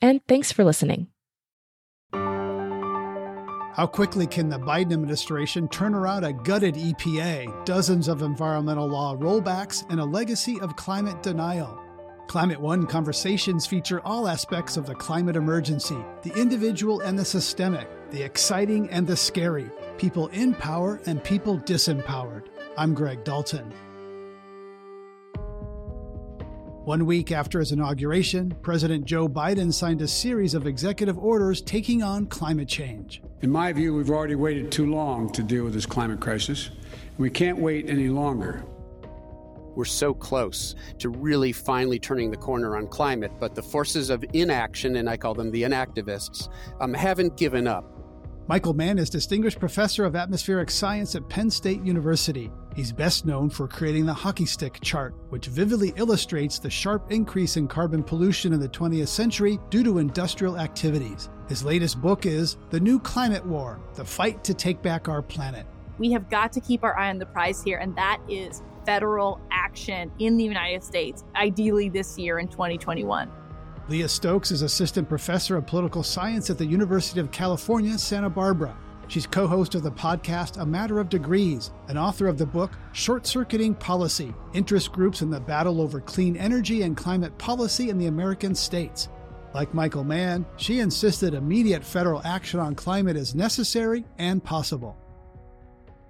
and thanks for listening. How quickly can the Biden administration turn around a gutted EPA, dozens of environmental law rollbacks, and a legacy of climate denial? Climate One conversations feature all aspects of the climate emergency the individual and the systemic, the exciting and the scary, people in power and people disempowered. I'm Greg Dalton. One week after his inauguration, President Joe Biden signed a series of executive orders taking on climate change. In my view, we've already waited too long to deal with this climate crisis. And we can't wait any longer. We're so close to really finally turning the corner on climate, but the forces of inaction, and I call them the inactivists, um, haven't given up. Michael Mann is Distinguished Professor of Atmospheric Science at Penn State University. He's best known for creating the hockey stick chart, which vividly illustrates the sharp increase in carbon pollution in the 20th century due to industrial activities. His latest book is The New Climate War The Fight to Take Back Our Planet. We have got to keep our eye on the prize here, and that is federal action in the United States, ideally this year in 2021. Leah Stokes is Assistant Professor of Political Science at the University of California, Santa Barbara. She's co host of the podcast A Matter of Degrees and author of the book Short Circuiting Policy Interest Groups in the Battle Over Clean Energy and Climate Policy in the American States. Like Michael Mann, she insisted immediate federal action on climate is necessary and possible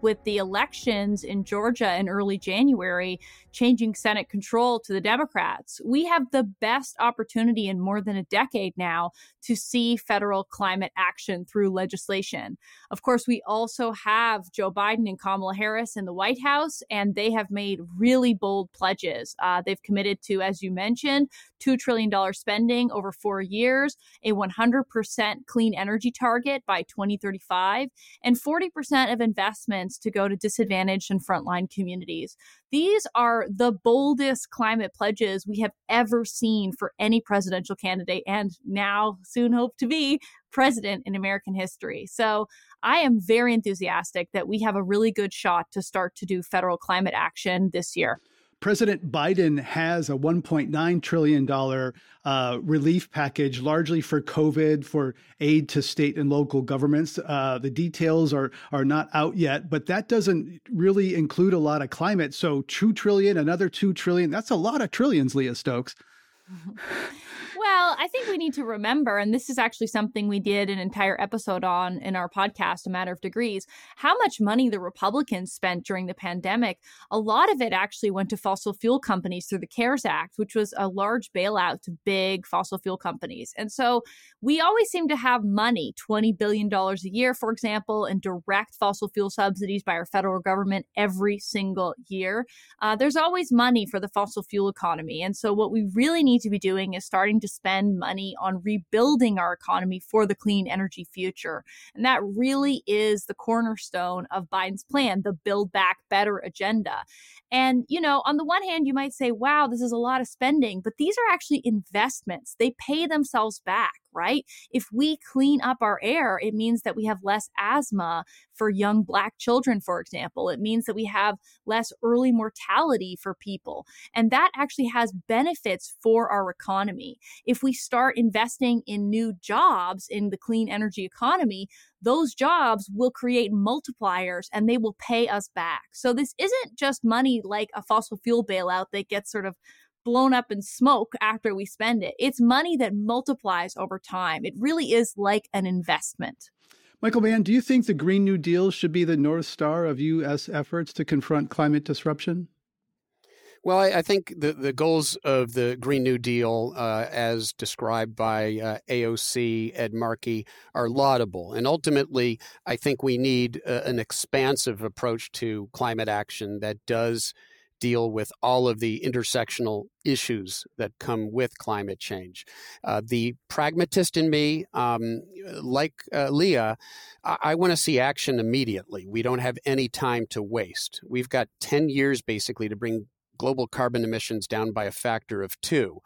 with the elections in Georgia in early January changing Senate control to the Democrats, we have the best opportunity in more than a decade now to see federal climate action through legislation. Of course, we also have Joe Biden and Kamala Harris in the White House, and they have made really bold pledges. Uh, they've committed to, as you mentioned, $2 trillion spending over four years, a 100% clean energy target by 2035, and 40% of investments to go to disadvantaged and frontline communities. These are the boldest climate pledges we have ever seen for any presidential candidate, and now soon hope to be president in American history. So I am very enthusiastic that we have a really good shot to start to do federal climate action this year. President Biden has a $1.9 trillion uh, relief package, largely for COVID, for aid to state and local governments. Uh, the details are are not out yet, but that doesn't really include a lot of climate. So, two trillion, another two trillion. That's a lot of trillions, Leah Stokes. Well, I think we need to remember, and this is actually something we did an entire episode on in our podcast, A Matter of Degrees, how much money the Republicans spent during the pandemic. A lot of it actually went to fossil fuel companies through the CARES Act, which was a large bailout to big fossil fuel companies. And so we always seem to have money, $20 billion a year, for example, in direct fossil fuel subsidies by our federal government every single year. Uh, there's always money for the fossil fuel economy. And so what we really need to be doing is starting to spend money on rebuilding our economy for the clean energy future. And that really is the cornerstone of Biden's plan, the Build Back Better agenda. And, you know, on the one hand, you might say, wow, this is a lot of spending, but these are actually investments. They pay themselves back right? If we clean up our air, it means that we have less asthma for young Black children, for example. It means that we have less early mortality for people. And that actually has benefits for our economy. If we start investing in new jobs in the clean energy economy, those jobs will create multipliers and they will pay us back. So this isn't just money like a fossil fuel bailout that gets sort of blown up in smoke after we spend it. It's money that multiplies over time. It really is like an investment. Michael Mann, do you think the Green New Deal should be the North Star of U.S. efforts to confront climate disruption? Well, I, I, think the, the goals of the Green New Deal, uh, as described by uh, AOC Ed Markey, are laudable. And ultimately, I think we need uh, an expansive approach to climate action that does deal with all of the intersectional issues that come with climate change. Uh, the pragmatist in me, um, like uh, Leah, I, I want to see action immediately. We don't have any time to waste. We've got 10 years basically to bring global carbon emissions down by a factor of two.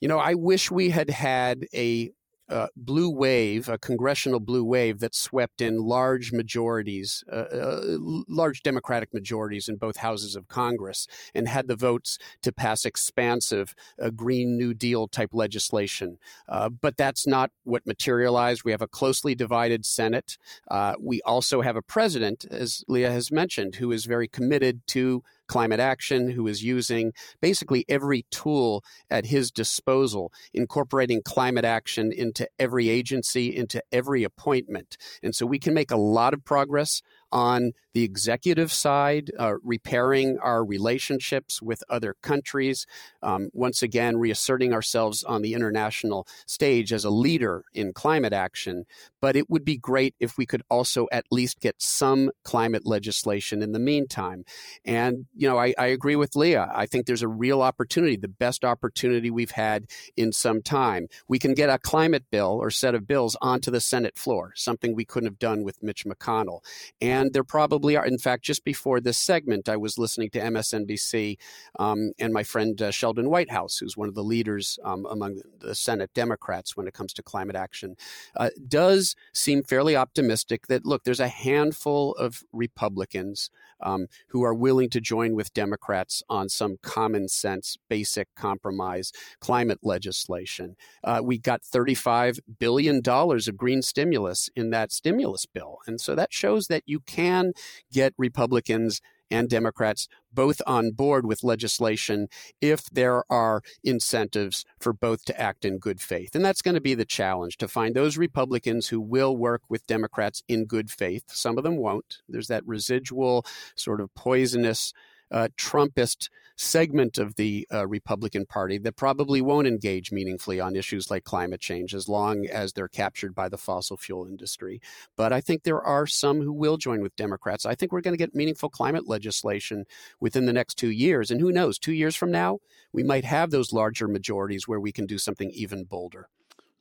You know, I wish we had had a uh, blue wave, a congressional blue wave that swept in large majorities, uh, uh, large Democratic majorities in both houses of Congress, and had the votes to pass expansive uh, Green New Deal type legislation. Uh, but that's not what materialized. We have a closely divided Senate. Uh, we also have a president, as Leah has mentioned, who is very committed to climate action, who is using basically every tool at his disposal, incorporating climate action into every agency, into every appointment. And so we can make a lot of progress on the executive side, uh, repairing our relationships with other countries, um, once again, reasserting ourselves on the international stage as a leader in climate action. But it would be great if we could also at least get some climate legislation in the meantime. And, you know, I, I agree with Leah. I think there's a real opportunity, the best opportunity we've had in some time. We can get a climate bill or set of bills onto the Senate floor, something we couldn't have done with Mitch McConnell. And there probably are. In fact, just before this segment, I was listening to MSNBC um, and my friend uh, Sheldon Whitehouse, who's one of the leaders um, among the Senate Democrats when it comes to climate action, uh, does seem fairly optimistic that, look, there's a handful of Republicans um, who are willing to join with Democrats on some common sense, basic compromise climate legislation. Uh, we got $35 billion of green stimulus in that stimulus bill. And so that shows that you can get Republicans and Democrats both on board with legislation if there are incentives for both to act in good faith. And that's going to be the challenge to find those Republicans who will work with Democrats in good faith. Some of them won't. There's that residual sort of poisonous uh, Trumpist segment of the uh, Republican Party that probably won't engage meaningfully on issues like climate change as long as they're captured by the fossil fuel industry. But I think there are some who will join with Democrats. I think we're going to get meaningful climate legislation within the next two years. And who knows, two years from now, we might have those larger majorities where we can do something even bolder.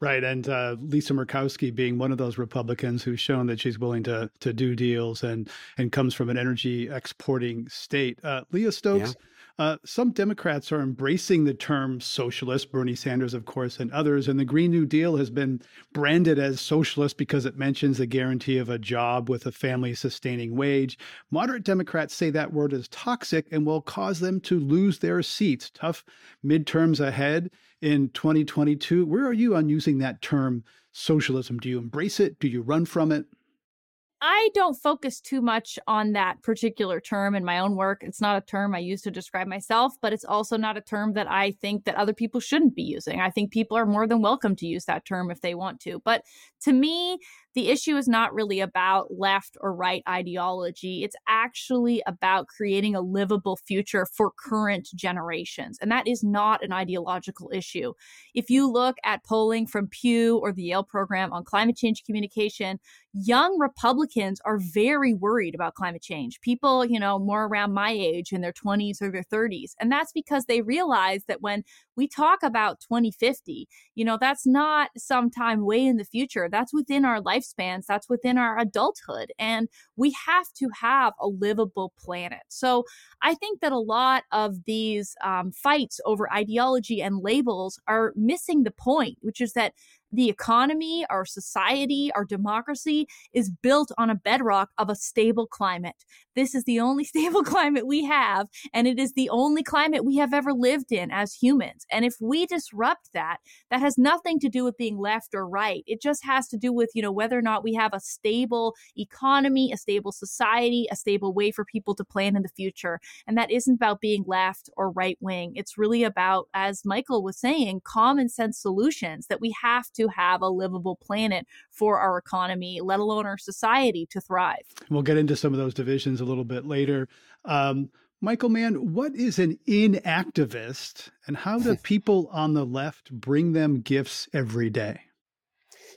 Right, and uh, Lisa Murkowski being one of those Republicans who's shown that she's willing to to do deals and and comes from an energy exporting state. Uh, Leah Stokes, yeah. Uh, some Democrats are embracing the term socialist, Bernie Sanders, of course, and others. And the Green New Deal has been branded as socialist because it mentions the guarantee of a job with a family sustaining wage. Moderate Democrats say that word is toxic and will cause them to lose their seats. Tough midterms ahead in 2022. Where are you on using that term socialism? Do you embrace it? Do you run from it? I don't focus too much on that particular term in my own work. It's not a term I use to describe myself, but it's also not a term that I think that other people shouldn't be using. I think people are more than welcome to use that term if they want to. But to me, the issue is not really about left or right ideology. It's actually about creating a livable future for current generations. And that is not an ideological issue. If you look at polling from Pew or the Yale program on climate change communication, young Republicans are very worried about climate change. People, you know, more around my age in their 20s or their 30s. And that's because they realize that when we talk about 2050, you know, that's not sometime way in the future. That's within our lifespans, that's within our adulthood. And we have to have a livable planet. So I think that a lot of these um, fights over ideology and labels are missing the point, which is that the economy, our society, our democracy is built on a bedrock of a stable climate. This is the only stable climate we have, and it is the only climate we have ever lived in as humans. And if we disrupt that, that has nothing to do with being left or right. It just has to do with, you know, whether or not we have a stable economy, a stable society, a stable way for people to plan in the future. And that isn't about being left or right wing. It's really about, as Michael was saying, common sense solutions that we have to to have a livable planet for our economy, let alone our society to thrive. We'll get into some of those divisions a little bit later. Um, Michael Mann, what is an inactivist and how do people on the left bring them gifts every day?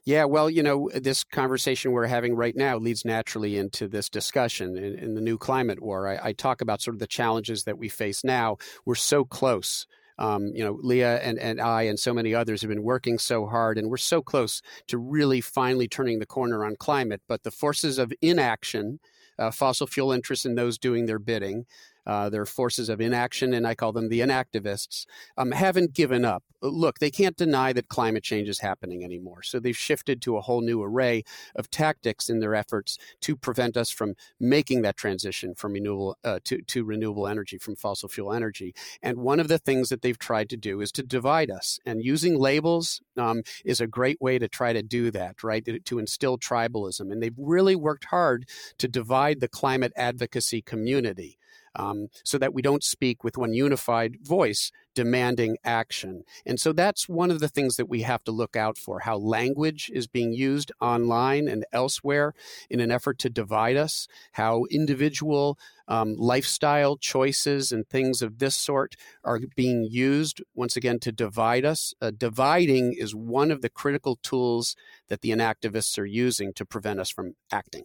Yeah, well, you know, this conversation we're having right now leads naturally into this discussion in, in the new climate war. I, I, talk about sort of the challenges that we face now. We're so close. Um, you know, Leah and, and I and so many others have been working so hard, and we're so close to really finally turning the corner on climate. But the forces of inaction, uh, fossil fuel interests and those doing their bidding, uh, their forces of inaction, and I call them the inactivists, um, haven't given up. Look, they can't deny that climate change is happening anymore. So they've shifted to a whole new array of tactics in their efforts to prevent us from making that transition from renewable uh, to, to renewable energy, from fossil fuel energy. And one of the things that they've tried to do is to divide us. And using labels um, is a great way to try to do that, right? To, to instill tribalism. And they've really worked hard to divide the climate advocacy community um, so that we don't speak with one unified voice demanding action. And so that's one of the things that we have to look out for how language is being used online and elsewhere in an effort to divide us, how individual um, lifestyle choices and things of this sort are being used once again to divide us. Uh, dividing is one of the critical tools that the inactivists are using to prevent us from acting.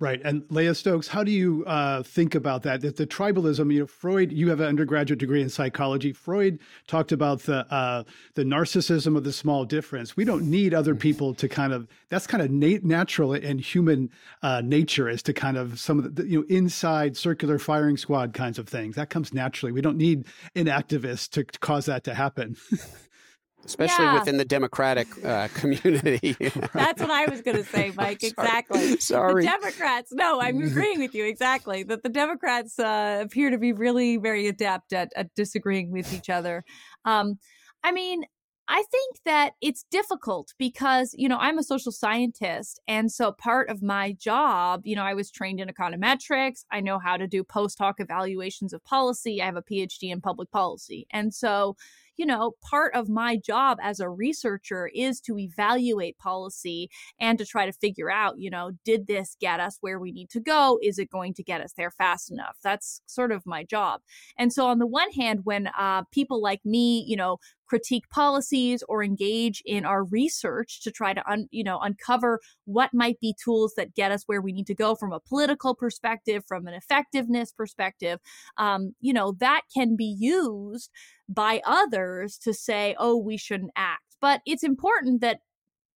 Right. And Leah Stokes, how do you uh, think about that? That the tribalism, you know, Freud, you have an undergraduate degree in psychology. Freud talked about the uh, the narcissism of the small difference. We don't need other people to kind of, that's kind of nat- natural and human uh, nature is to kind of some of the, you know, inside circular firing squad kinds of things. That comes naturally. We don't need inactivists to cause that to happen. especially yeah. within the Democratic uh, community. That's what I was going to say, Mike. Exactly. Sorry. The Democrats. No, I'm agreeing with you exactly. That the Democrats uh, appear to be really very adept at, at disagreeing with each other. Um, I mean, I think that it's difficult because, you know, I'm a social scientist. And so part of my job, you know, I was trained in econometrics. I know how to do post hoc evaluations of policy. I have a PhD in public policy. And so, you know, part of my job as a researcher is to evaluate policy and to try to figure out, you know, did this get us where we need to go? Is it going to get us there fast enough? That's sort of my job. And so, on the one hand, when uh, people like me, you know, critique policies or engage in our research to try to un, you know uncover what might be tools that get us where we need to go from a political perspective from an effectiveness perspective um, you know that can be used by others to say, oh, we shouldn't act. But it's important that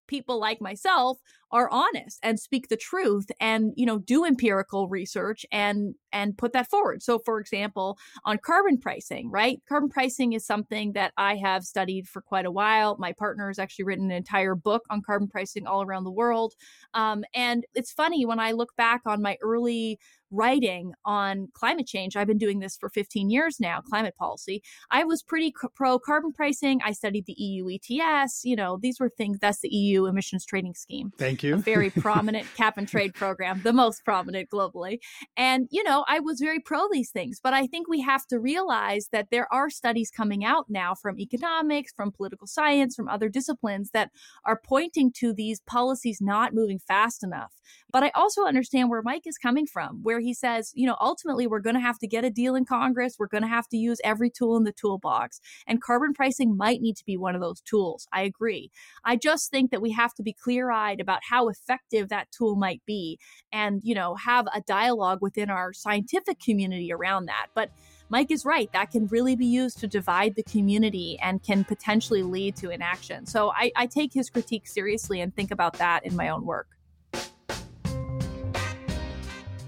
people like myself are honest and speak the truth and you know do empirical research and and put that forward. So for example on carbon pricing right? Carbon pricing is something that i have studied for quite a while. My partner has actually written an entire book on carbon pricing all around the world. Um, and it's funny when i look back on my early writing on climate change. I've been doing this for 15 years now, climate policy. I was pretty pro carbon pricing. I studied the EU ETS. You know, these were things, that's the EU emissions trading scheme. Thank you. A very prominent cap and trade program, the most prominent globally. And, you know, I was very pro these things. But I think we have to realize that there are studies coming out now from economics, from political science, from other disciplines that are pointing to these policies not moving fast enough. But I also understand where Mike is coming from, where he says, you know, ultimately we're going to have to get a deal in Congress. We're going to have to use every tool in the toolbox. And carbon pricing might need to be one of those tools. I agree. I just think that we have to be clear eyed about how effective that tool might be and, you know, have a dialogue within our scientific community around that. But Mike is right. That can really be used to divide the community and can potentially lead to inaction. So I, I take his critique seriously and think about that in my own work.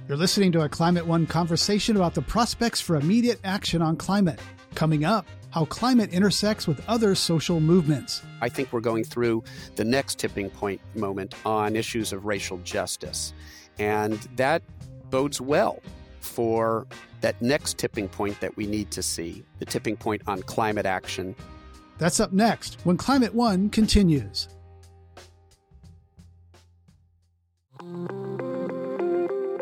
You're listening to a Climate One conversation about the prospects for immediate action on climate. Coming up, how climate intersects with other social movements. I think we're going through the next tipping point moment on issues of racial justice. And that bodes well for that next tipping point that we need to see the tipping point on climate action. That's up next when Climate One continues.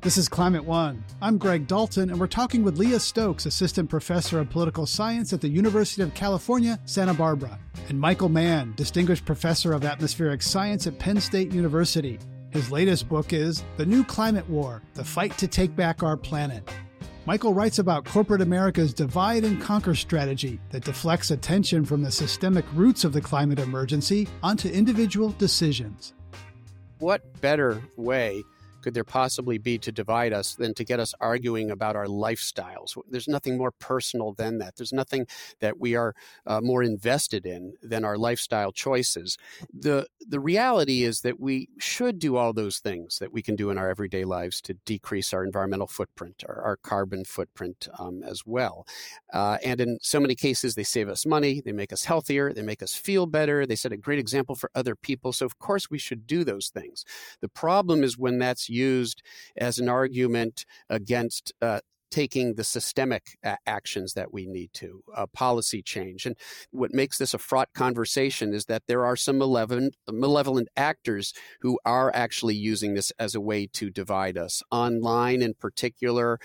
This is Climate One. I'm Greg Dalton, and we're talking with Leah Stokes, Assistant Professor of Political Science at the University of California, Santa Barbara, and Michael Mann, Distinguished Professor of Atmospheric Science at Penn State University. His latest book is The New Climate War The Fight to Take Back Our Planet. Michael writes about corporate America's divide and conquer strategy that deflects attention from the systemic roots of the climate emergency onto individual decisions. What better way could there possibly be to divide us than to get us arguing about our lifestyles? There's nothing more personal than that. There's nothing that we are uh, more invested in than our lifestyle choices. The the reality is that we should do all those things that we can do in our everyday lives to decrease our environmental footprint, our, our carbon footprint um, as well. Uh, and in so many cases, they save us money, they make us healthier, they make us feel better, they set a great example for other people. So of course we should do those things. The problem is when that's used as an argument against uh, taking the systemic actions that we need to, uh, policy change. And what makes this a fraught conversation is that there are some malevolent, malevolent actors who are actually using this as a way to divide us. Online, in particular,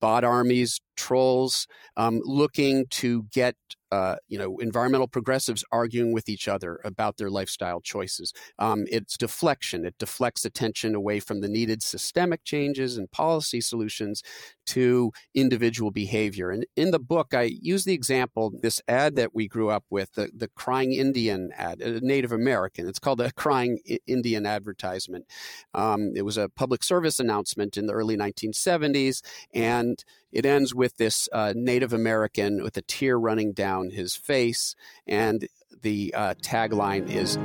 bot armies, trolls, um, looking to get uh, you know environmental progressives arguing with each other about their lifestyle choices. Um, it's deflection. It deflects attention away from the needed systemic changes and policy solutions to individual behavior. And in the book, I use the example this ad that we grew up with, the, the crying Indian ad, a Native American. It's called a crying Indian advertisement. Um, it was a public service announcement in the early 1970s, and it ends with this uh, Native American with a tear running down his face, and the uh, tagline is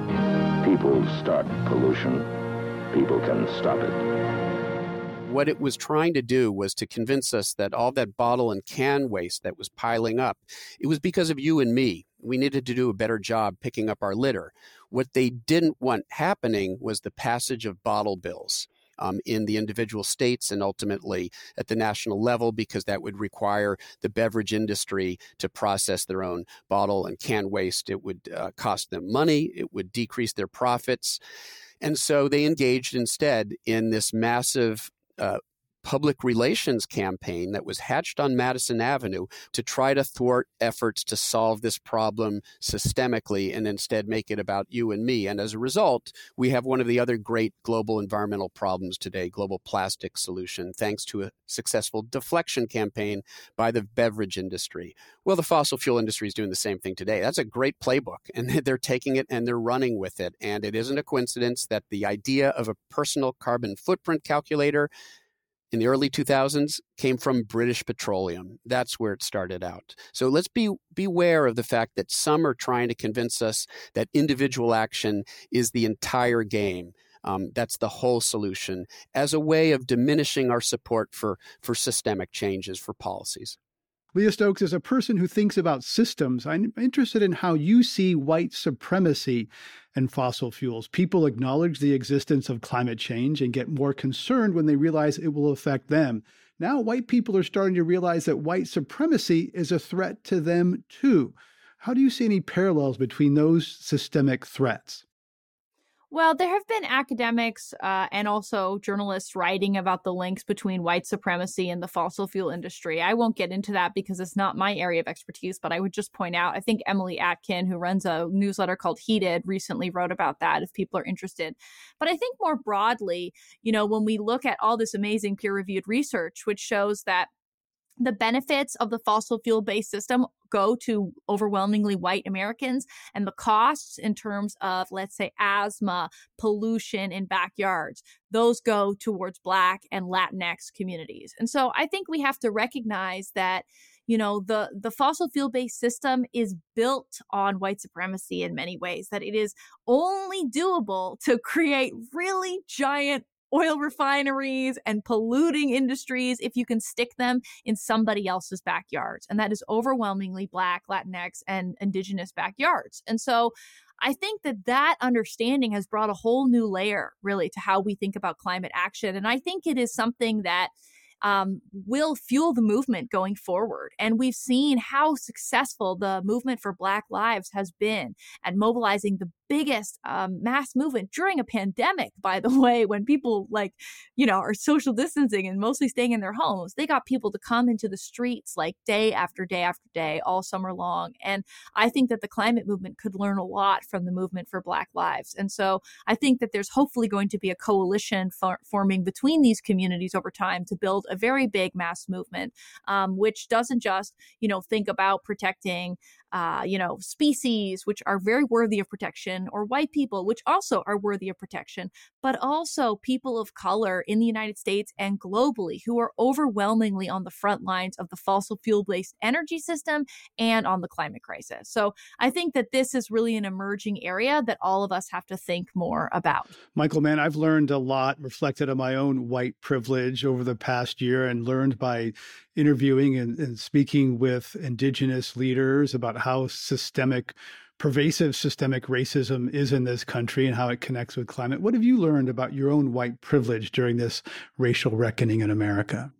People start pollution, people can stop it. What it was trying to do was to convince us that all that bottle and can waste that was piling up, it was because of you and me. We needed to do a better job picking up our litter. What they didn't want happening was the passage of bottle bills um, in the individual states and ultimately at the national level, because that would require the beverage industry to process their own bottle and can waste. It would uh, cost them money, it would decrease their profits. And so they engaged instead in this massive uh, public relations campaign that was hatched on Madison Avenue to try to thwart efforts to solve this problem systemically and instead make it about you and me. And as a result, we have one of the other great global environmental problems today global plastic solution, thanks to a successful deflection campaign by the beverage industry. Well, the fossil fuel industry is doing the same thing today. That's a great playbook, and they're taking it and they're running with it. And it isn't a coincidence that the idea of a personal carbon footprint calculator in the early 2000s came from British Petroleum. That's where it started out. So let's be beware of the fact that some are trying to convince us that individual action is the entire game. Um, that's the whole solution as a way of diminishing our support for, for systemic changes, for policies. Leah Stokes, is a person who thinks about systems, I'm interested in how you see white supremacy and fossil fuels. People acknowledge the existence of climate change and get more concerned when they realize it will affect them. Now, white people are starting to realize that white supremacy is a threat to them too. How do you see any parallels between those systemic threats? Well, there have been academics uh, and also journalists writing about the links between white supremacy and the fossil fuel industry. I won't get into that because it's not my area of expertise, but I would just point out I think Emily Atkin, who runs a newsletter called Heated, recently wrote about that if people are interested. But I think more broadly, you know, when we look at all this amazing peer reviewed research, which shows that the benefits of the fossil fuel based system go to overwhelmingly white Americans, and the costs in terms of, let's say, asthma, pollution in backyards, those go towards Black and Latinx communities. And so I think we have to recognize that you know the the fossil fuel based system is built on white supremacy in many ways that it is only doable to create really giant oil refineries and polluting industries if you can stick them in somebody else's backyards. And that is overwhelmingly Black, Latinx, and Indigenous backyards. And so I think that that understanding has brought a whole new layer really to how we think about climate action. And I think it is something that um, will fuel the movement going forward. And we've seen how successful the movement for Black Lives has been at mobilizing the biggest um, mass movement during a pandemic, by the way, when people like, you know, are social distancing and mostly staying in their homes. They got people to come into the streets like day after day after day, all summer long. And I think that the climate movement could learn a lot from the movement for Black Lives. And so I think that there's hopefully going to be a coalition for- forming between these communities over time to build a very big mass movement, um, which doesn't just, you know, think about protecting uh, you know, species, which are very worthy of protection, or white people, which also are worthy of protection, but also people of color in the United States and globally who are overwhelmingly on the front lines of the fossil fuel based energy system and on the climate crisis. So I think that this is really an emerging area that all of us have to think more about. Michael Mann, I've learned a lot, reflected on my own white privilege over the past year, and learned by interviewing and, and speaking with indigenous leaders about how systemic pervasive systemic racism is in this country and how it connects with climate. What have you learned about your own white privilege during this racial reckoning in America?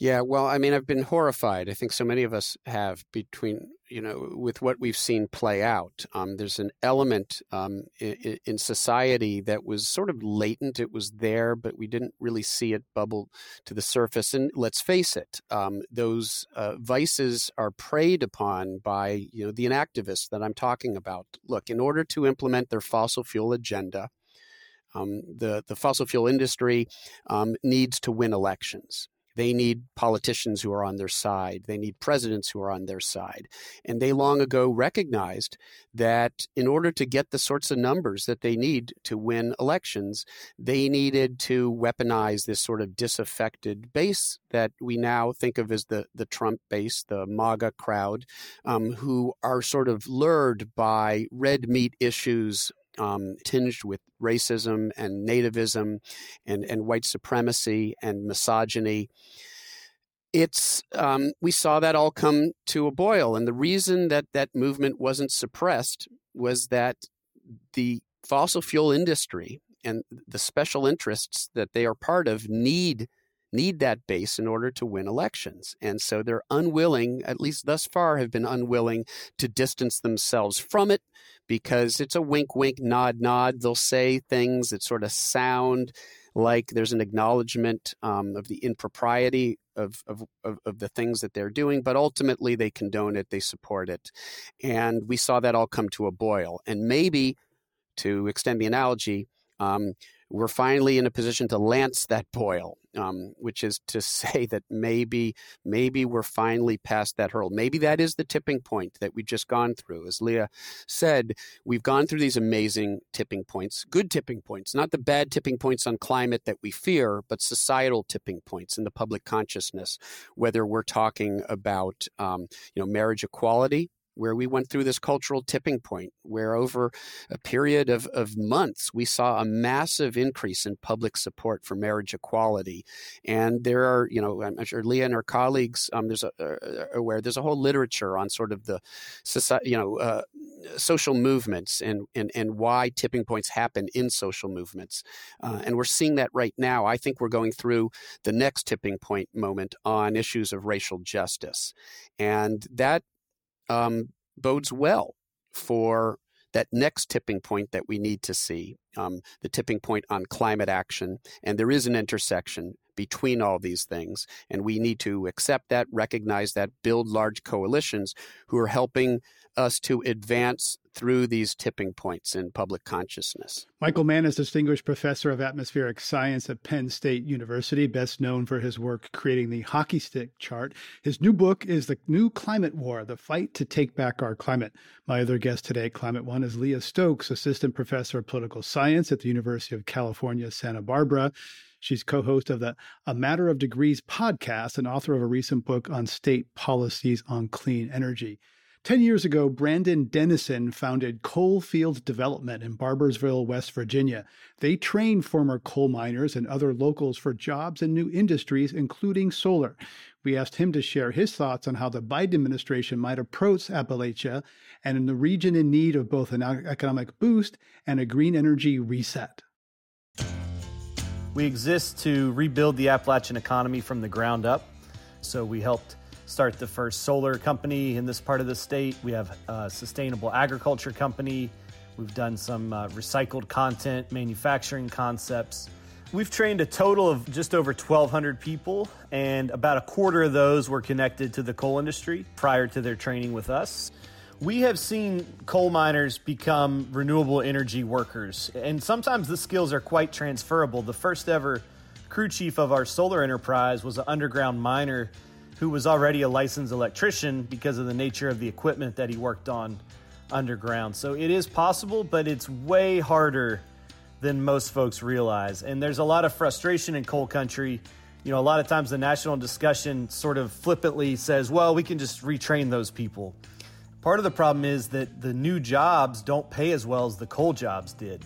Yeah, well, I mean, I've been horrified. I think so many of us have between, you know, with what we've seen play out. Um, there's an element um, in, in, society that was sort of latent. It was there, but we didn't really see it bubble to the surface. And let's face it, um, those uh, vices are preyed upon by, you know, the inactivists that I'm talking about. Look, in order to implement their fossil fuel agenda, um, the, the fossil fuel industry um, needs to win elections. They need politicians who are on their side. They need presidents who are on their side. And they long ago recognized that in order to get the sorts of numbers that they need to win elections, they needed to weaponize this sort of disaffected base that we now think of as the, the Trump base, the MAGA crowd, um, who are sort of lured by red meat issues um, tinged with racism and nativism and, and white supremacy and misogyny. It's um, we saw that all come to a boil, and the reason that that movement wasn't suppressed was that the fossil fuel industry and the special interests that they are part of need need that base in order to win elections. And so they're unwilling, at least thus far, have been unwilling to distance themselves from it because it's a wink, wink, nod, nod. They'll say things that sort of sound like there's an acknowledgement um, of the impropriety of, of, of, the things that they're doing, but ultimately they condone it, they support it. And we saw that all come to a boil. And maybe, to extend the analogy, um, we're finally in a position to lance that boil, um, which is to say that maybe maybe we're finally past that hurdle. Maybe that is the tipping point that we've just gone through. As Leah said, we've gone through these amazing tipping points, good tipping points, not the bad tipping points on climate that we fear, but societal tipping points in the public consciousness. Whether we're talking about um, you know marriage equality where we went through this cultural tipping point where over a period of, of months we saw a massive increase in public support for marriage equality. And there are you know i'm sure leah and her colleagues um, there's a, uh, aware there's a whole literature on sort of the society you know uh, social movements and, and and why tipping points happen in social movements. Uh, and we're seeing that right now. I think we're going through the next tipping point moment on issues of racial justice. And that um, bodes well for that next tipping point that we need to see um, the tipping point on climate action. And there is an intersection between all these things. And we need to accept that, recognize that, build large coalitions who are helping us to advance through these tipping points in public consciousness. Michael Mann is Distinguished Professor of Atmospheric Science at Penn State University, best known for his work creating the hockey stick chart. His new book is The New Climate War The Fight to Take Back Our Climate. My other guest today, Climate One, is Leah Stokes, Assistant Professor of Political Science at the University of California, Santa Barbara. She's co host of the A Matter of Degrees podcast and author of a recent book on state policies on clean energy. Ten years ago, Brandon Dennison founded Coalfield Development in Barboursville, West Virginia. They train former coal miners and other locals for jobs in new industries, including solar. We asked him to share his thoughts on how the Biden administration might approach Appalachia and in the region in need of both an economic boost and a green energy reset. We exist to rebuild the Appalachian economy from the ground up. So we helped start the first solar company in this part of the state. We have a sustainable agriculture company. We've done some uh, recycled content manufacturing concepts. We've trained a total of just over 1,200 people, and about a quarter of those were connected to the coal industry prior to their training with us. We have seen coal miners become renewable energy workers, and sometimes the skills are quite transferable. The first ever crew chief of our solar enterprise was an underground miner who was already a licensed electrician because of the nature of the equipment that he worked on underground. So it is possible, but it's way harder than most folks realize. And there's a lot of frustration in coal country. You know, a lot of times the national discussion sort of flippantly says, well, we can just retrain those people. Part of the problem is that the new jobs don't pay as well as the coal jobs did.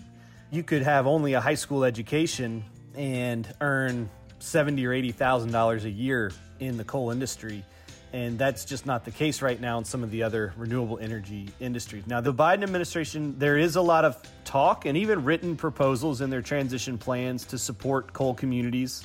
You could have only a high school education and earn seventy or eighty thousand dollars a year in the coal industry. And that's just not the case right now in some of the other renewable energy industries. Now, the Biden administration, there is a lot of talk and even written proposals in their transition plans to support coal communities.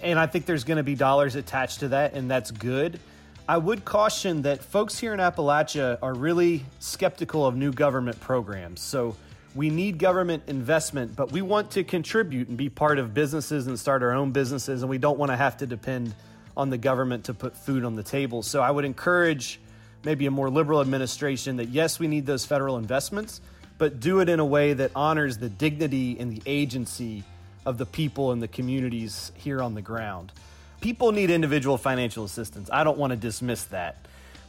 And I think there's going to be dollars attached to that, and that's good. I would caution that folks here in Appalachia are really skeptical of new government programs. So, we need government investment, but we want to contribute and be part of businesses and start our own businesses, and we don't want to have to depend on the government to put food on the table. So I would encourage maybe a more liberal administration that yes, we need those federal investments, but do it in a way that honors the dignity and the agency of the people and the communities here on the ground. People need individual financial assistance. I don't want to dismiss that.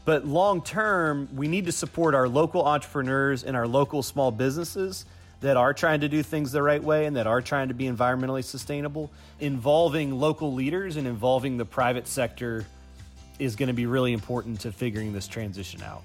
But long term, we need to support our local entrepreneurs and our local small businesses that are trying to do things the right way and that are trying to be environmentally sustainable. Involving local leaders and involving the private sector is going to be really important to figuring this transition out.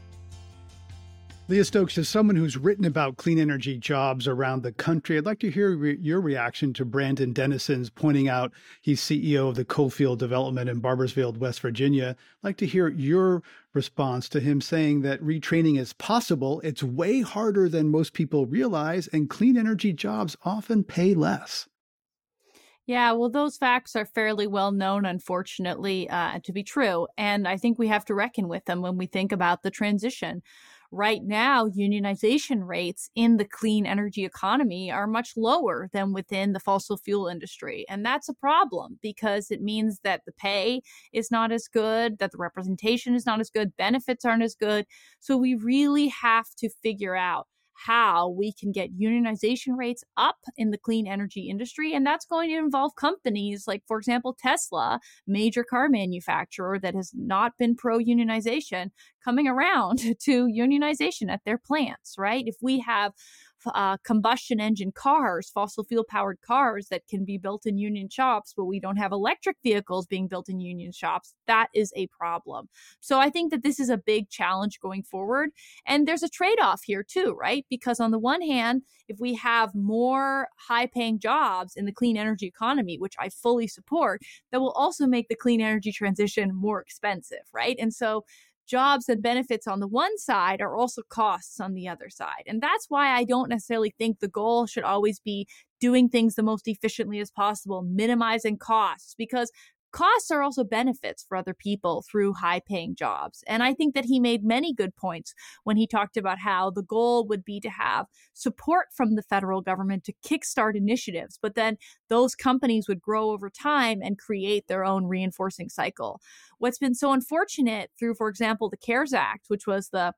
Leah Stokes, as someone who's written about clean energy jobs around the country, I'd like to hear re- your reaction to Brandon Dennison's pointing out he's CEO of the Coalfield Development in Barboursville, West Virginia. I'd like to hear your response to him saying that retraining is possible. It's way harder than most people realize, and clean energy jobs often pay less. Yeah, well, those facts are fairly well known, unfortunately, uh, to be true. And I think we have to reckon with them when we think about the transition right now, unionization rates in the clean energy economy are much lower than within the fossil fuel industry. And that's a problem because it means that the pay is not as good, that the representation is not as good, benefits aren't as good. So we really have to figure out how we can get unionization rates up in the clean energy industry. And that's going to involve companies like, for example, Tesla, major car manufacturer that has not been pro unionization, coming around to unionization at their plants, right? If we have uh, combustion engine cars, fossil fuel powered cars that can be built in union shops, but we don't have electric vehicles being built in union shops, that is a problem. So I think that this is a big challenge going forward. And there's a trade off here too, right? Because on the one hand, if we have more high paying jobs in the clean energy economy, which I fully support, that will also make the clean energy transition more expensive, right? And so jobs and benefits on the one side are also costs on the other side. And that's why I don't necessarily think the goal should always be doing things the most efficiently as possible, minimizing costs, because costs are also benefits for other people through high paying jobs. And I think that he made many good points when he talked about how the goal would be to have support from the federal government to kickstart initiatives, but then those companies would grow over time and create their own reinforcing cycle. What's been so unfortunate through, for example, the CARES Act, which was the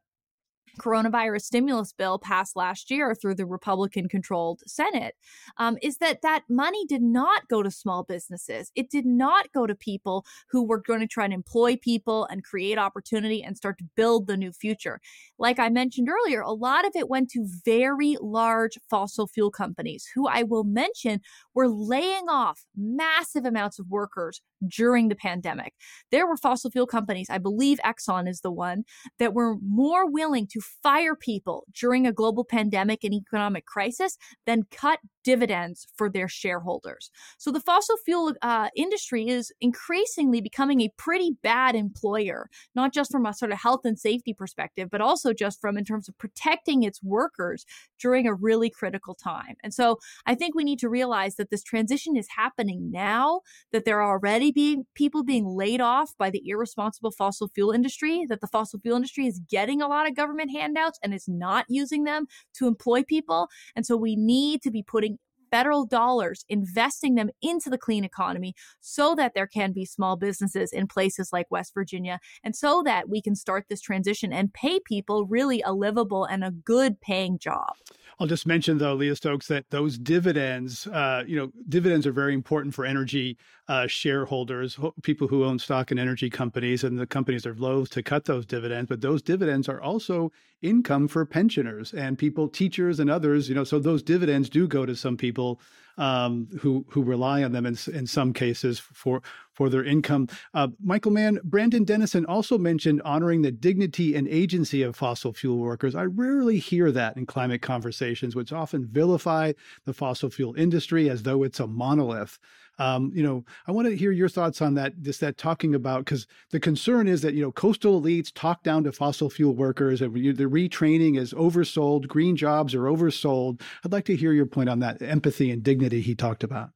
coronavirus stimulus bill passed last year through the Republican controlled Senate um, is that that money did not go to small businesses. It did not go to people who were going to try and employ people and create opportunity and start to build the new future. Like I mentioned earlier, a lot of it went to very large fossil fuel companies who I will mention were laying off massive amounts of workers during the pandemic. There were fossil fuel companies, I believe Exxon is the one, that were more willing to fire people during a global pandemic and economic crisis than cut dividends for their shareholders. So the fossil fuel uh, industry is increasingly becoming a pretty bad employer, not just from a sort of health and safety perspective, but also just from in terms of protecting its workers during a really critical time. And so I think we need to realize that this transition is happening now, that there are already being people being laid off by the irresponsible fossil fuel industry, that the fossil fuel industry is getting a lot of government handouts and is not using them to employ people. And so we need to be putting federal dollars, investing them into the clean economy so that there can be small businesses in places like West Virginia and so that we can start this transition and pay people really a livable and a good paying job. I'll just mention though, Leah Stokes, that those dividends, uh, you know, dividends are very important for energy uh, shareholders, people who own stock in energy companies, and the companies are loath to cut those dividends. But those dividends are also income for pensioners and people, teachers, and others. You know, so those dividends do go to some people um, who who rely on them in, in some cases for for their income. Uh, Michael Mann, Brandon Dennison also mentioned honoring the dignity and agency of fossil fuel workers. I rarely hear that in climate conversations, which often vilify the fossil fuel industry as though it's a monolith. Um, you know, I want to hear your thoughts on that. Just that talking about because the concern is that you know coastal elites talk down to fossil fuel workers, and the retraining is oversold. Green jobs are oversold. I'd like to hear your point on that empathy and dignity he talked about.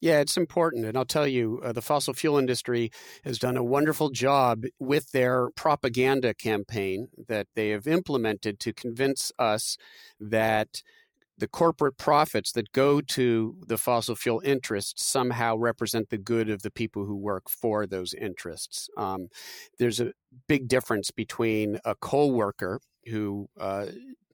Yeah, it's important. And I'll tell you, uh, the fossil fuel industry has done a wonderful job with their propaganda campaign that they have implemented to convince us that the corporate profits that go to the fossil fuel interests somehow represent the good of the people who work for those interests. Um, there's a big difference between a coal worker who uh,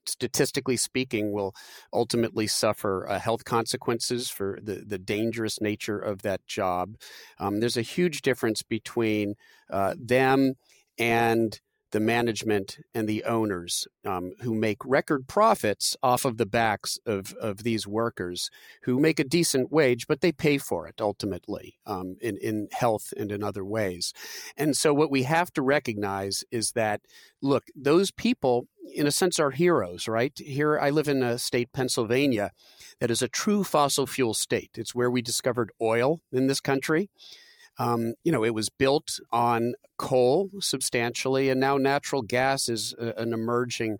statistically speaking, will ultimately suffer uh, health consequences for the, the dangerous nature of that job. Um, there's a huge difference between uh, them and the management and the owners um, who make record profits off of the backs of, of these workers who make a decent wage, but they pay for it ultimately um, in, in health and in other ways. And so, what we have to recognize is that, look, those people, in a sense, are heroes, right? Here, I live in a state, Pennsylvania, that is a true fossil fuel state. It's where we discovered oil in this country. Um, you know, it was built on coal substantially, and now natural gas is a, an emerging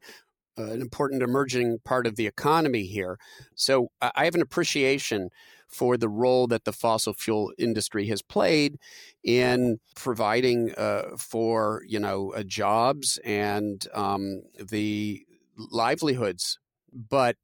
uh, an important emerging part of the economy here. So I have an appreciation for the role that the fossil fuel industry has played in providing uh, for you know uh, jobs and um, the livelihoods. But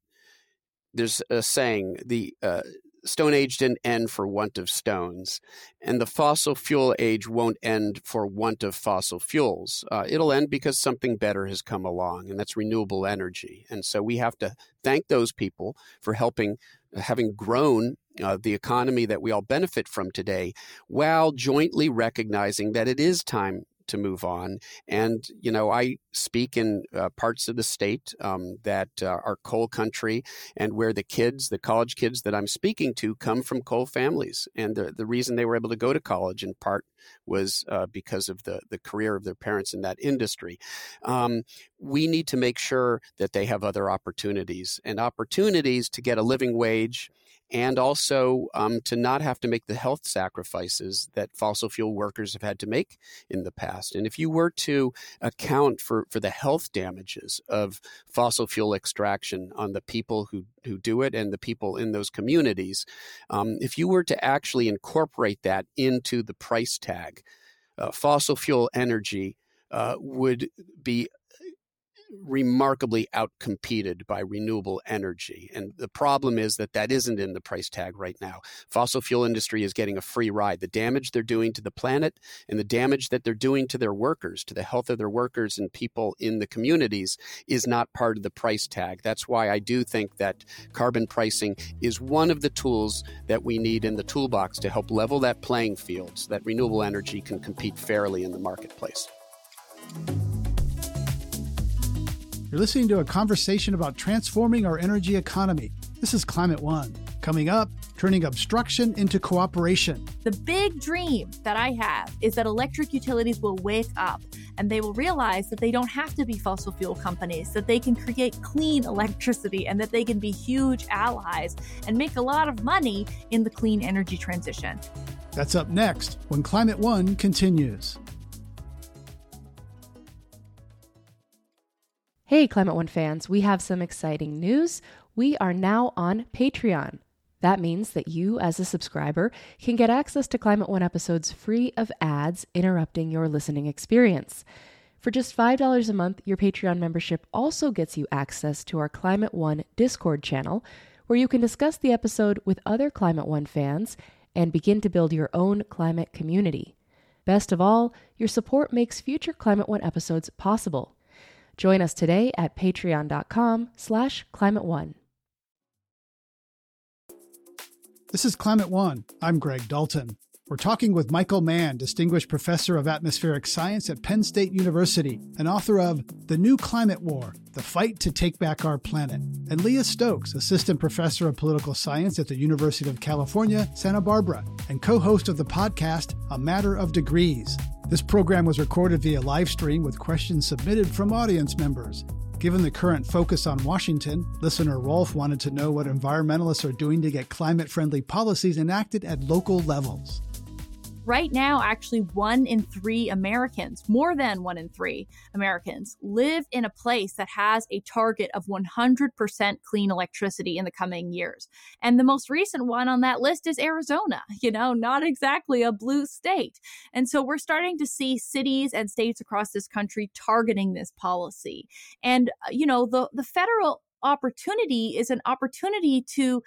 there's a saying the uh, Stone Age didn't end for want of stones, and the fossil fuel age won't end for want of fossil fuels. Uh, it'll end because something better has come along, and that's renewable energy. And so we have to thank those people for helping, having grown uh, the economy that we all benefit from today, while jointly recognizing that it is time to move on. And, you know, I speak in uh, parts of the state um, that uh, are coal country and where the kids, the college kids that I'm speaking to, come from coal families. And the, the reason they were able to go to college in part was uh, because of the, the career of their parents in that industry. Um, we need to make sure that they have other opportunities and opportunities to get a living wage and also um, to not have to make the health sacrifices that fossil fuel workers have had to make in the past. And if you were to account for, for the health damages of fossil fuel extraction on the people who, who do it and the people in those communities, um, if you were to actually incorporate that into the price tag, uh, fossil fuel energy uh, would be remarkably outcompeted by renewable energy. And the problem is that that isn't in the price tag right now. Fossil fuel industry is getting a free ride. The damage they're doing to the planet and the damage that they're doing to their workers, to the health of their workers and people in the communities is not part of the price tag. That's why I do think that carbon pricing is one of the tools that we need in the toolbox to help level that playing field so that renewable energy can compete fairly in the marketplace. You're listening to a conversation about transforming our energy economy. This is Climate One. Coming up, turning obstruction into cooperation. The big dream that I have is that electric utilities will wake up and they will realize that they don't have to be fossil fuel companies, that they can create clean electricity and that they can be huge allies and make a lot of money in the clean energy transition. That's up next when Climate One continues. Hey, Climate One fans, we have some exciting news. We are now on Patreon. That means that you, as a subscriber, can get access to Climate One episodes free of ads interrupting your listening experience. For just $5 a month, your Patreon membership also gets you access to our Climate One Discord channel, where you can discuss the episode with other Climate One fans and begin to build your own climate community. Best of all, your support makes future Climate One episodes possible. Join us today at patreon.com slash climate one. This is Climate One. I'm Greg Dalton. We're talking with Michael Mann, Distinguished Professor of Atmospheric Science at Penn State University and author of The New Climate War The Fight to Take Back Our Planet, and Leah Stokes, Assistant Professor of Political Science at the University of California, Santa Barbara, and co host of the podcast A Matter of Degrees. This program was recorded via live stream with questions submitted from audience members. Given the current focus on Washington, listener Rolf wanted to know what environmentalists are doing to get climate friendly policies enacted at local levels. Right now, actually, one in three Americans, more than one in three Americans, live in a place that has a target of 100% clean electricity in the coming years. And the most recent one on that list is Arizona, you know, not exactly a blue state. And so we're starting to see cities and states across this country targeting this policy. And, uh, you know, the, the federal opportunity is an opportunity to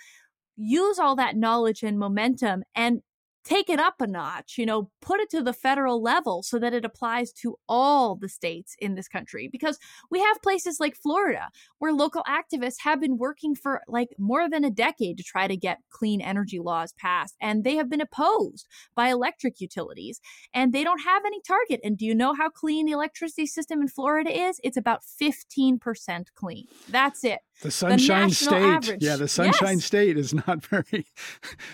use all that knowledge and momentum and take it up a notch, you know, put it to the federal level so that it applies to all the states in this country. Because we have places like Florida where local activists have been working for like more than a decade to try to get clean energy laws passed, and they have been opposed by electric utilities, and they don't have any target. And do you know how clean the electricity system in Florida is? It's about 15% clean. That's it. The Sunshine the State. Average. Yeah, the Sunshine yes. State is not very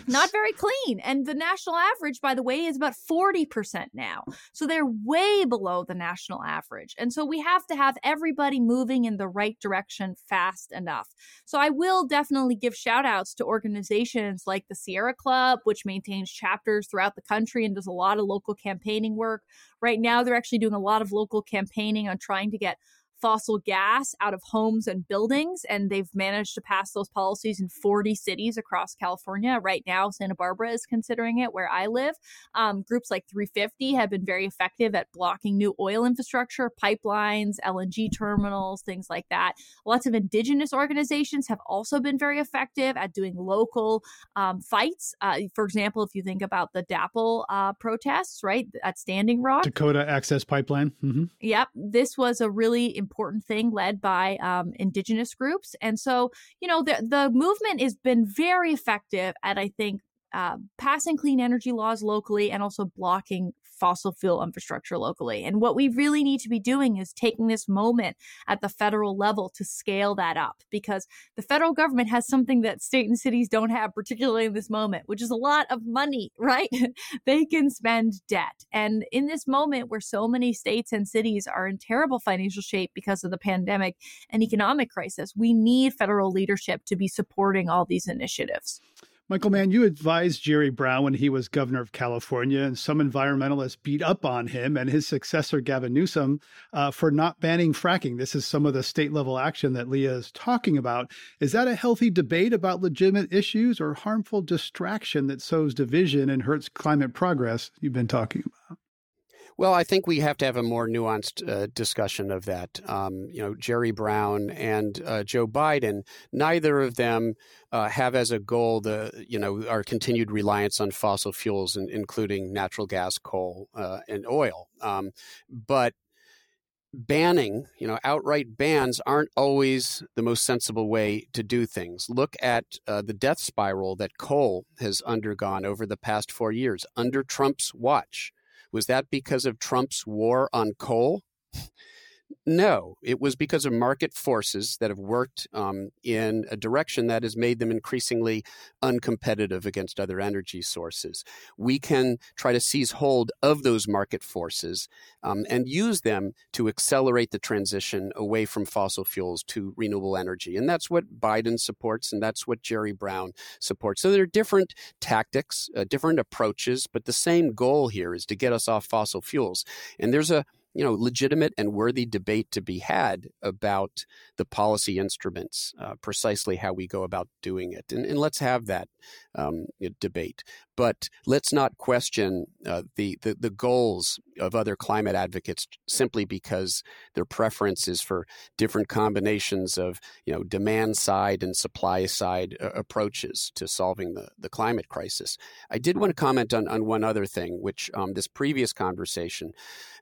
not very clean. And the national average, by the way, is about 40% now. So they're way below the national average. And so we have to have everybody moving in the right direction fast enough. So I will definitely give shout outs to organizations like the Sierra Club, which maintains chapters throughout the country and does a lot of local campaigning work. Right now, they're actually doing a lot of local campaigning on trying to get fossil gas out of homes and buildings. And they've managed to pass those policies in 40 cities across California. Right now, Santa Barbara is considering it where I live. Um, groups like 350 have been very effective at blocking new oil infrastructure, pipelines, LNG terminals, things like that. Lots of indigenous organizations have also been very effective at doing local um, fights. Uh, for example, if you think about the DAPL uh, protests, right, at Standing Rock, Dakota Access Pipeline. Mm-hmm. Yep, this was a really important thing led by um, indigenous groups. And so, you know, the, the movement has been very effective at, I think, uh, passing clean energy laws locally and also blocking fossil fuel infrastructure locally. And what we really need to be doing is taking this moment at the federal level to scale that up because the federal government has something that state and cities don't have, particularly in this moment, which is a lot of money, right? they can spend debt. And in this moment where so many states and cities are in terrible financial shape because of the pandemic and economic crisis, we need federal leadership to be supporting all these initiatives. Michael Mann, you advised Jerry Brown when he was governor of California, and some environmentalists beat up on him and his successor, Gavin Newsom, uh, for not banning fracking. This is some of the state level action that Leah is talking about. Is that a healthy debate about legitimate issues or harmful distraction that sows division and hurts climate progress you've been talking about? Well, I think we have to have a more nuanced uh, discussion of that. Um, you know, Jerry Brown and uh, Joe Biden, neither of them uh, have as a goal the you know our continued reliance on fossil fuels, in, including natural gas, coal, uh, and oil. Um, but banning, you know, outright bans aren't always the most sensible way to do things. Look at uh, the death spiral that coal has undergone over the past four years under Trump's watch. Was that because of Trump's war on coal? No, it was because of market forces that have worked um, in a direction that has made them increasingly uncompetitive against other energy sources. We can try to seize hold of those market forces um, and use them to accelerate the transition away from fossil fuels to renewable energy. And that's what Biden supports, and that's what Jerry Brown supports. So there are different tactics, uh, different approaches, but the same goal here is to get us off fossil fuels. And there's a you know, legitimate and worthy debate to be had about the policy instruments, uh, precisely how we go about doing it. And, and let's have that um, debate. But let's not question uh, the, the, the goals of other climate advocates simply because their preference is for different combinations of you know demand side and supply side uh, approaches to solving the, the climate crisis. I did want to comment on, on one other thing, which um, this previous conversation,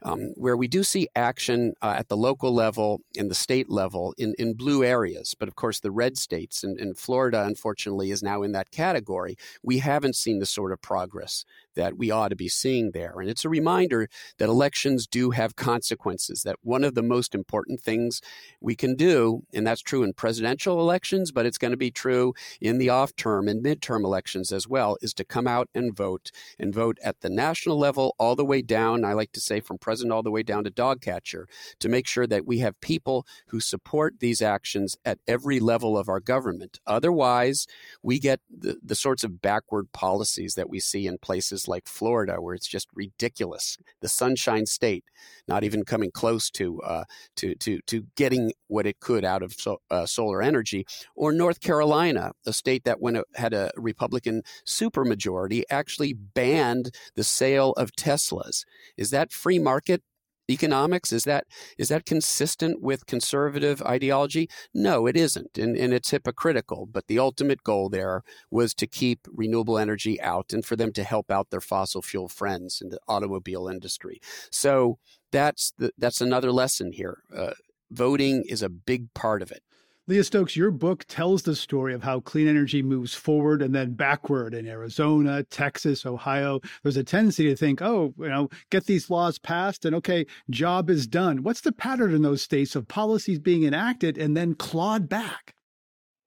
um, where we do see action uh, at the local level and the state level in, in blue areas. But of course, the red states and, and Florida, unfortunately, is now in that category. We haven't seen the sort of progress that we ought to be seeing there. And it's a reminder that elections do have consequences, that one of the most important things we can do, and that's true in presidential elections, but it's going to be true in the off term and midterm elections as well, is to come out and vote and vote at the national level all the way down. I like to say from president all the way down to dog catcher to make sure that we have people who support these actions at every level of our government. Otherwise, we get the, the sorts of backward policies that we see in places like Florida, where it's just ridiculous. The Sunshine State, not even coming close to uh, to to to getting what it could out of so, uh, solar energy, or North Carolina, a state that when it had a Republican supermajority, actually banned the sale of Teslas. Is that free market economics? Is that is that consistent with conservative ideology? No it isn't and, and it's hypocritical but the ultimate goal there was to keep renewable energy out and for them to help out their fossil fuel friends in the automobile industry. So that's the, that's another lesson here. Uh, voting is a big part of it Leah Stokes, your book tells the story of how clean energy moves forward and then backward in Arizona, Texas, Ohio. There's a tendency to think, oh, you know, get these laws passed and okay, job is done. What's the pattern in those states of policies being enacted and then clawed back?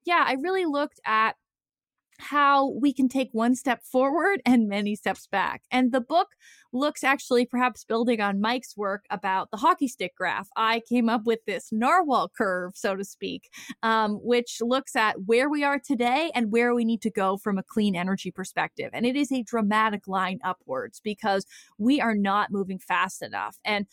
Yeah, I really looked at how we can take one step forward and many steps back. And the book looks actually perhaps building on Mike's work about the hockey stick graph. I came up with this narwhal curve, so to speak, um, which looks at where we are today and where we need to go from a clean energy perspective. And it is a dramatic line upwards because we are not moving fast enough. And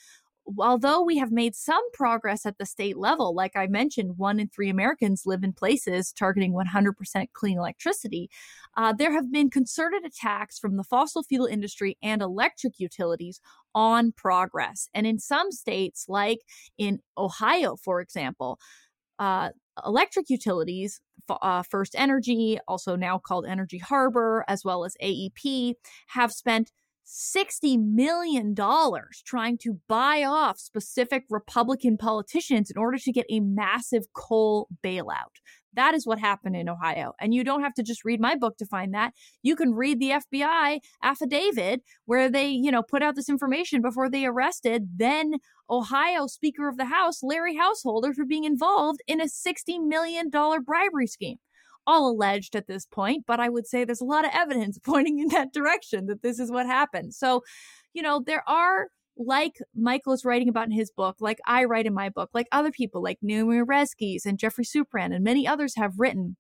although we have made some progress at the state level, like I mentioned, one in three Americans live in places targeting 100% clean electricity, uh, there have been concerted attacks from the fossil fuel industry and electric utilities on progress. And in some states, like in Ohio, for example, uh, electric utilities, uh, First Energy, also now called Energy Harbor, as well as AEP, have spent $60 million trying to buy off specific Republican politicians in order to get a massive coal bailout. That is what happened in Ohio. And you don't have to just read my book to find that. You can read the FBI affidavit where they, you know, put out this information before they arrested then Ohio Speaker of the House, Larry Householder, for being involved in a $60 million bribery scheme all alleged at this point, but I would say there's a lot of evidence pointing in that direction that this is what happened. So, you know, there are like Michael is writing about in his book, like I write in my book, like other people like Naomi Oreskes and Geoffrey Supran and many others have written,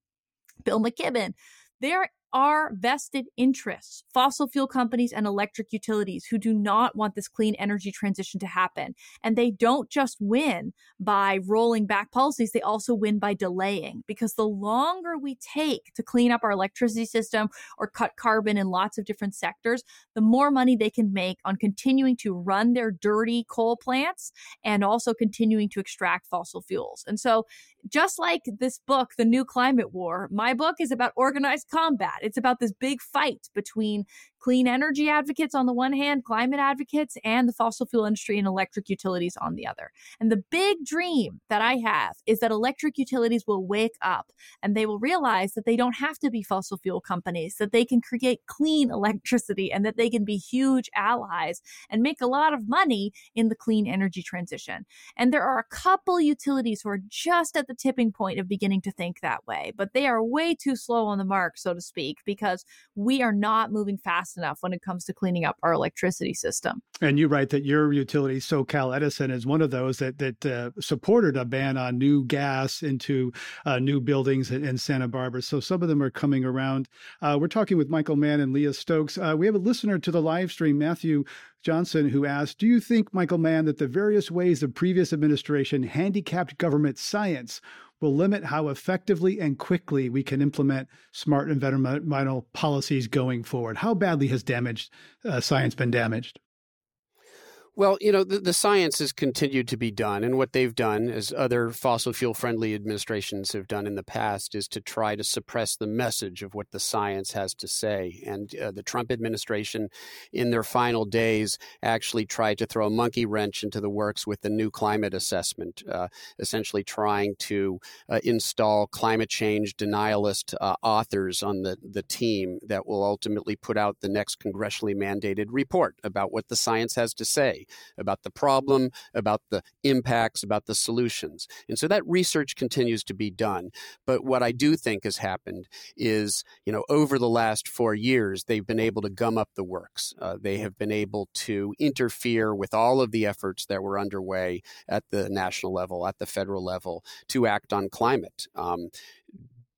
Bill McKibben, there are vested interests, fossil fuel companies and electric utilities who do not want this clean energy transition to happen. And they don't just win by rolling back policies, they also win by delaying because the longer we take to clean up our electricity system or cut carbon in lots of different sectors, the more money they can make on continuing to run their dirty coal plants and also continuing to extract fossil fuels. And so just like this book, The New Climate War, my book is about organized combat. It's about this big fight between clean energy advocates on the one hand, climate advocates, and the fossil fuel industry and electric utilities on the other. And the big dream that I have is that electric utilities will wake up and they will realize that they don't have to be fossil fuel companies, that they can create clean electricity and that they can be huge allies and make a lot of money in the clean energy transition. And there are a couple utilities who are just at the tipping point of beginning to think that way, but they are way too slow on the mark, so to speak, because we are not moving fast enough when it comes to cleaning up our electricity system. And you write that your utility, SoCal Edison, is one of those that that uh, supported a ban on new gas into uh, new buildings in, in, Santa Barbara. So some of them are coming around. Uh, we're talking with Michael Mann and Leah Stokes. Uh, we have a listener to the live stream, Matthew Johnson, who asked, "Do you think, Michael Mann, that the various ways the previous administration handicapped government science?" Will limit how effectively and quickly we can implement smart environmental policies going forward. How badly has damaged uh, science been damaged? Well, you know, the, the, science has continued to be done. And what they've done, as other fossil fuel friendly administrations have done in the past, is to try to suppress the message of what the science has to say. And uh, the Trump administration, in their final days, actually tried to throw a monkey wrench into the works with the new climate assessment, uh, essentially trying to uh, install climate change denialist uh, authors on the, the team that will ultimately put out the next congressionally mandated report about what the science has to say about the problem, about the impacts, about the solutions. And so that research continues to be done. But what I do think has happened is, you know, over the last four years, they've been able to gum up the works. Uh, they have been able to interfere with all of the efforts that were underway at the national level, at the federal level, to act on climate. Um,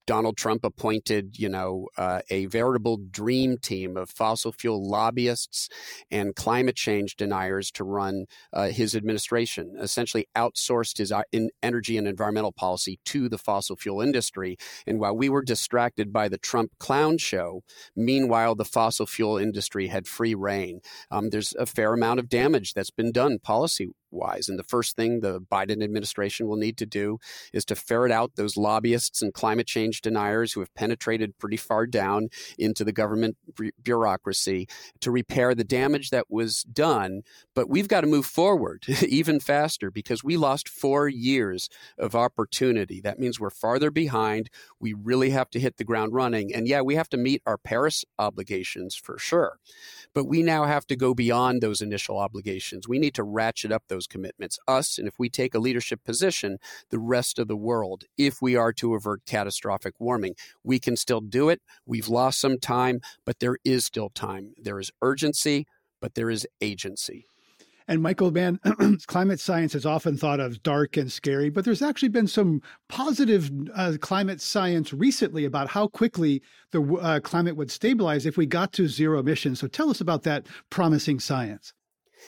Donald Trump appointed, you know, uh, a veritable dream team of fossil fuel lobbyists and climate change deniers to run uh, his administration. Essentially, outsourced his uh, energy and environmental policy to the fossil fuel industry. And while we were distracted by the Trump clown show, meanwhile the fossil fuel industry had free reign. Um, there's a fair amount of damage that's been done policy wise. And the first thing the Biden administration will need to do is to ferret out those lobbyists and climate change deniers who have penetrated pretty far down into the government bureaucracy to repair the damage that was done. But we've got to move forward even faster because we lost four years of opportunity. That means we're farther behind. We really have to hit the ground running. And yeah, we have to meet our Paris obligations for sure. But we now have to go beyond those initial obligations. We need to ratchet up those commitments, us, and if we take a leadership position, the rest of the world, if we are to avert catastrophic warming. We can still do it. We've lost some time, but there is still time. There is urgency, but there is agency. And Michael Mann, climate science is often thought of dark and scary, but there's actually been some positive uh, climate science recently about how quickly the uh, climate would stabilize if we got to zero emissions. So tell us about that promising science.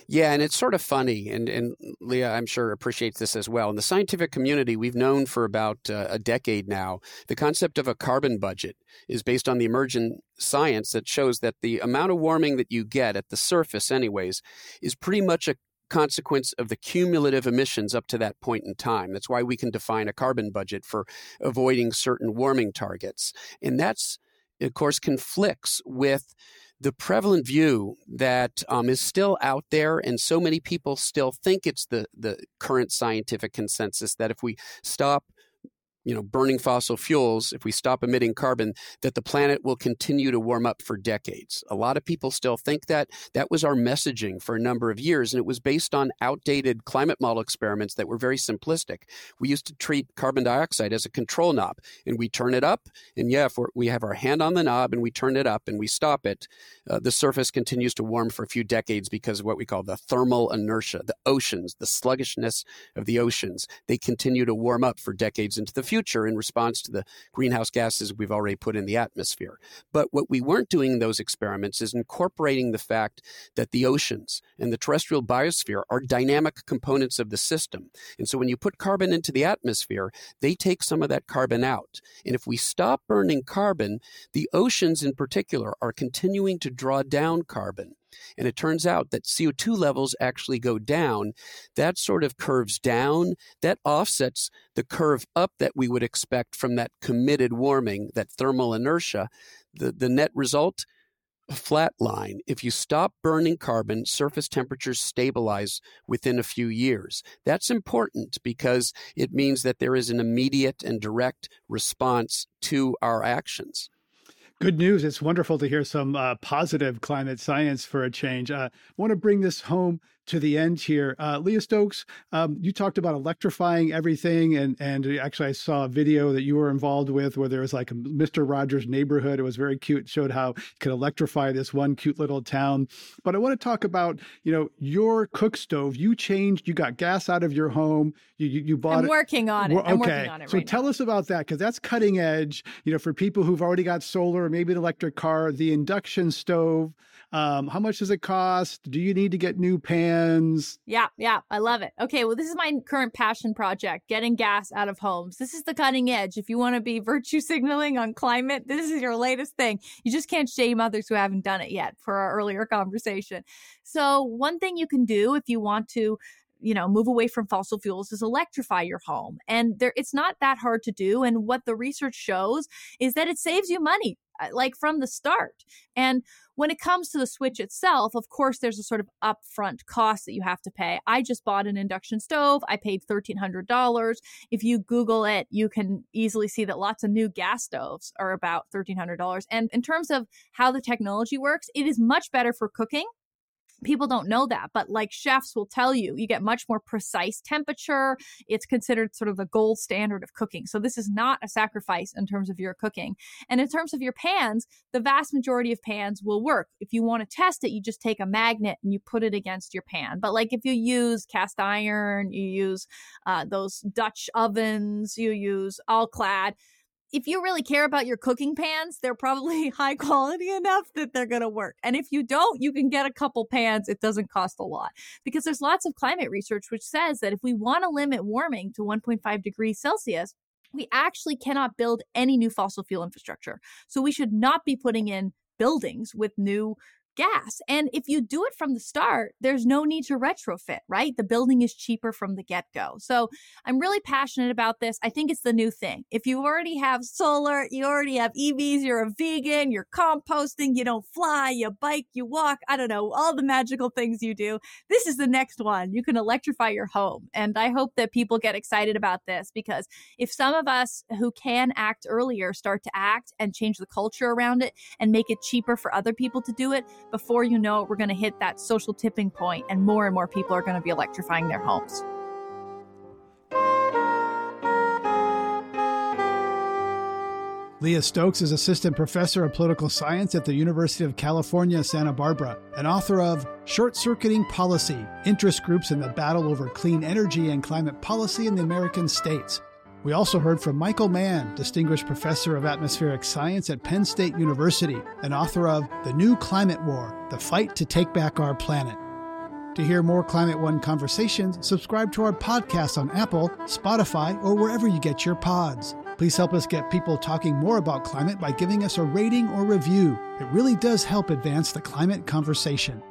Yeah, and it's sort of funny, and, and Leah, I'm sure, appreciates this as well. In the scientific community, we've known for about uh, a decade now the concept of a carbon budget is based on the emergent science that shows that the amount of warming that you get at the surface, anyways, is pretty much a consequence of the cumulative emissions up to that point in time. That's why we can define a carbon budget for avoiding certain warming targets. And that's, of course, conflicts with the prevalent view that um, is still out there, and so many people still think it's the the current scientific consensus that if we stop you know, burning fossil fuels, if we stop emitting carbon, that the planet will continue to warm up for decades. A lot of people still think that. That was our messaging for a number of years, and it was based on outdated climate model experiments that were very simplistic. We used to treat carbon dioxide as a control knob, and we turn it up, and yeah, if we have our hand on the knob and we turn it up and we stop it, uh, the surface continues to warm for a few decades because of what we call the thermal inertia, the oceans, the sluggishness of the oceans. They continue to warm up for decades into the in response to the greenhouse gases we've already put in the atmosphere. But what we weren't doing in those experiments is incorporating the fact that the oceans and the terrestrial biosphere are dynamic components of the system. And so when you put carbon into the atmosphere, they take some of that carbon out. And if we stop burning carbon, the oceans in particular are continuing to draw down carbon. And it turns out that CO2 levels actually go down. That sort of curves down. That offsets the curve up that we would expect from that committed warming, that thermal inertia. The, the net result a flat line. If you stop burning carbon, surface temperatures stabilize within a few years. That's important because it means that there is an immediate and direct response to our actions. Good news. It's wonderful to hear some uh, positive climate science for a change. Uh, I want to bring this home to the end here. Uh, Leah Stokes, um, you talked about electrifying everything, and and actually I saw a video that you were involved with where there was like a Mr. Rogers neighborhood. It was very cute. It showed how you could electrify this one cute little town. But I want to talk about you know your cook stove. You changed. You got gas out of your home. You you, you bought. I'm working on it. Okay. I'm working on it. So right tell now. us about that because that's cutting edge. You know, for people who've already got solar or maybe an electric car, the induction stove. Um, how much does it cost? Do you need to get new pans? Yeah, yeah, I love it. Okay, well, this is my current passion project getting gas out of homes. This is the cutting edge. If you want to be virtue signaling on climate, this is your latest thing. You just can't shame others who haven't done it yet for our earlier conversation. So, one thing you can do if you want to you know move away from fossil fuels is electrify your home and there it's not that hard to do and what the research shows is that it saves you money like from the start. And when it comes to the switch itself of course there's a sort of upfront cost that you have to pay. I just bought an induction stove. I paid $1300 if you google it you can easily see that lots of new gas stoves are about $1300 and in terms of how the technology works it is much better for cooking people don't know that but like chefs will tell you you get much more precise temperature. It's considered sort of the gold standard of cooking. So this is not a sacrifice in terms of your cooking. And in terms of your pans the vast majority of pans will work. If you want to test it you just take a magnet and you put it against your pan. But like if you use cast iron you use uh, those dutch ovens you use all clad if you really care about your cooking pans, they're probably high quality enough that they're going to work. And if you don't, you can get a couple pans. It doesn't cost a lot because there's lots of climate research which says that if we want to limit warming to 1.5 degrees Celsius, we actually cannot build any new fossil fuel infrastructure. So we should not be putting in buildings with new gas. And if you do it from the start, there's no need to retrofit, right? The building is cheaper from the get go. So I'm really passionate about this. I think it's the new thing. If you already have solar, you already have EVs, you're a vegan, you're composting, you don't fly, you bike, you walk, I don't know, all the magical things you do. This is the next one. You can electrify your home. And I hope that people get excited about this because if some of us who can act earlier start to act and change the culture around it and make it cheaper for other people to do it, before you know it, we're going to hit that social tipping point and more and more people are going to be electrifying their homes. Leah Stokes is assistant professor of political science at the University of California, Santa Barbara, and author of Short Circuiting Policy Interest Groups in the Battle Over Clean Energy and Climate Policy in the American States. We also heard from Michael Mann, Distinguished Professor of Atmospheric Science at Penn State University, and author of The New Climate War The Fight to Take Back Our Planet. To hear more Climate One conversations, subscribe to our podcast on Apple, Spotify, or wherever you get your pods. Please help us get people talking more about climate by giving us a rating or review. It really does help advance the climate conversation.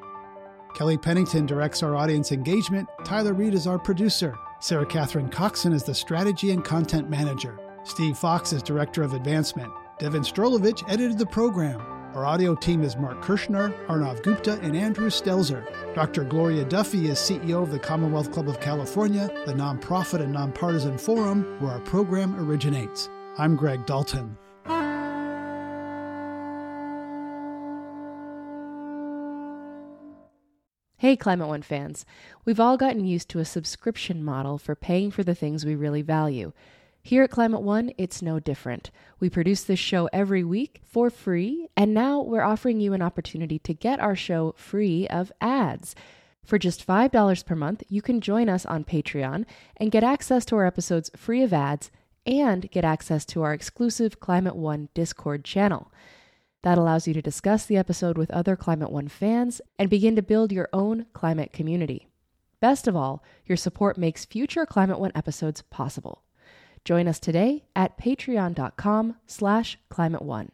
Kelly Pennington directs our audience engagement. Tyler Reed is our producer. Sarah Catherine Coxon is the strategy and content manager. Steve Fox is director of advancement. Devon Strolovitch edited the program. Our audio team is Mark Kirshner, Arnav Gupta, and Andrew Stelzer. Dr. Gloria Duffy is CEO of the Commonwealth Club of California, the nonprofit and nonpartisan forum where our program originates. I'm Greg Dalton. Hey, Climate One fans. We've all gotten used to a subscription model for paying for the things we really value. Here at Climate One, it's no different. We produce this show every week for free, and now we're offering you an opportunity to get our show free of ads. For just $5 per month, you can join us on Patreon and get access to our episodes free of ads and get access to our exclusive Climate One Discord channel. That allows you to discuss the episode with other Climate One fans and begin to build your own climate community. Best of all, your support makes future Climate One episodes possible. Join us today at patreon.com slash climate one.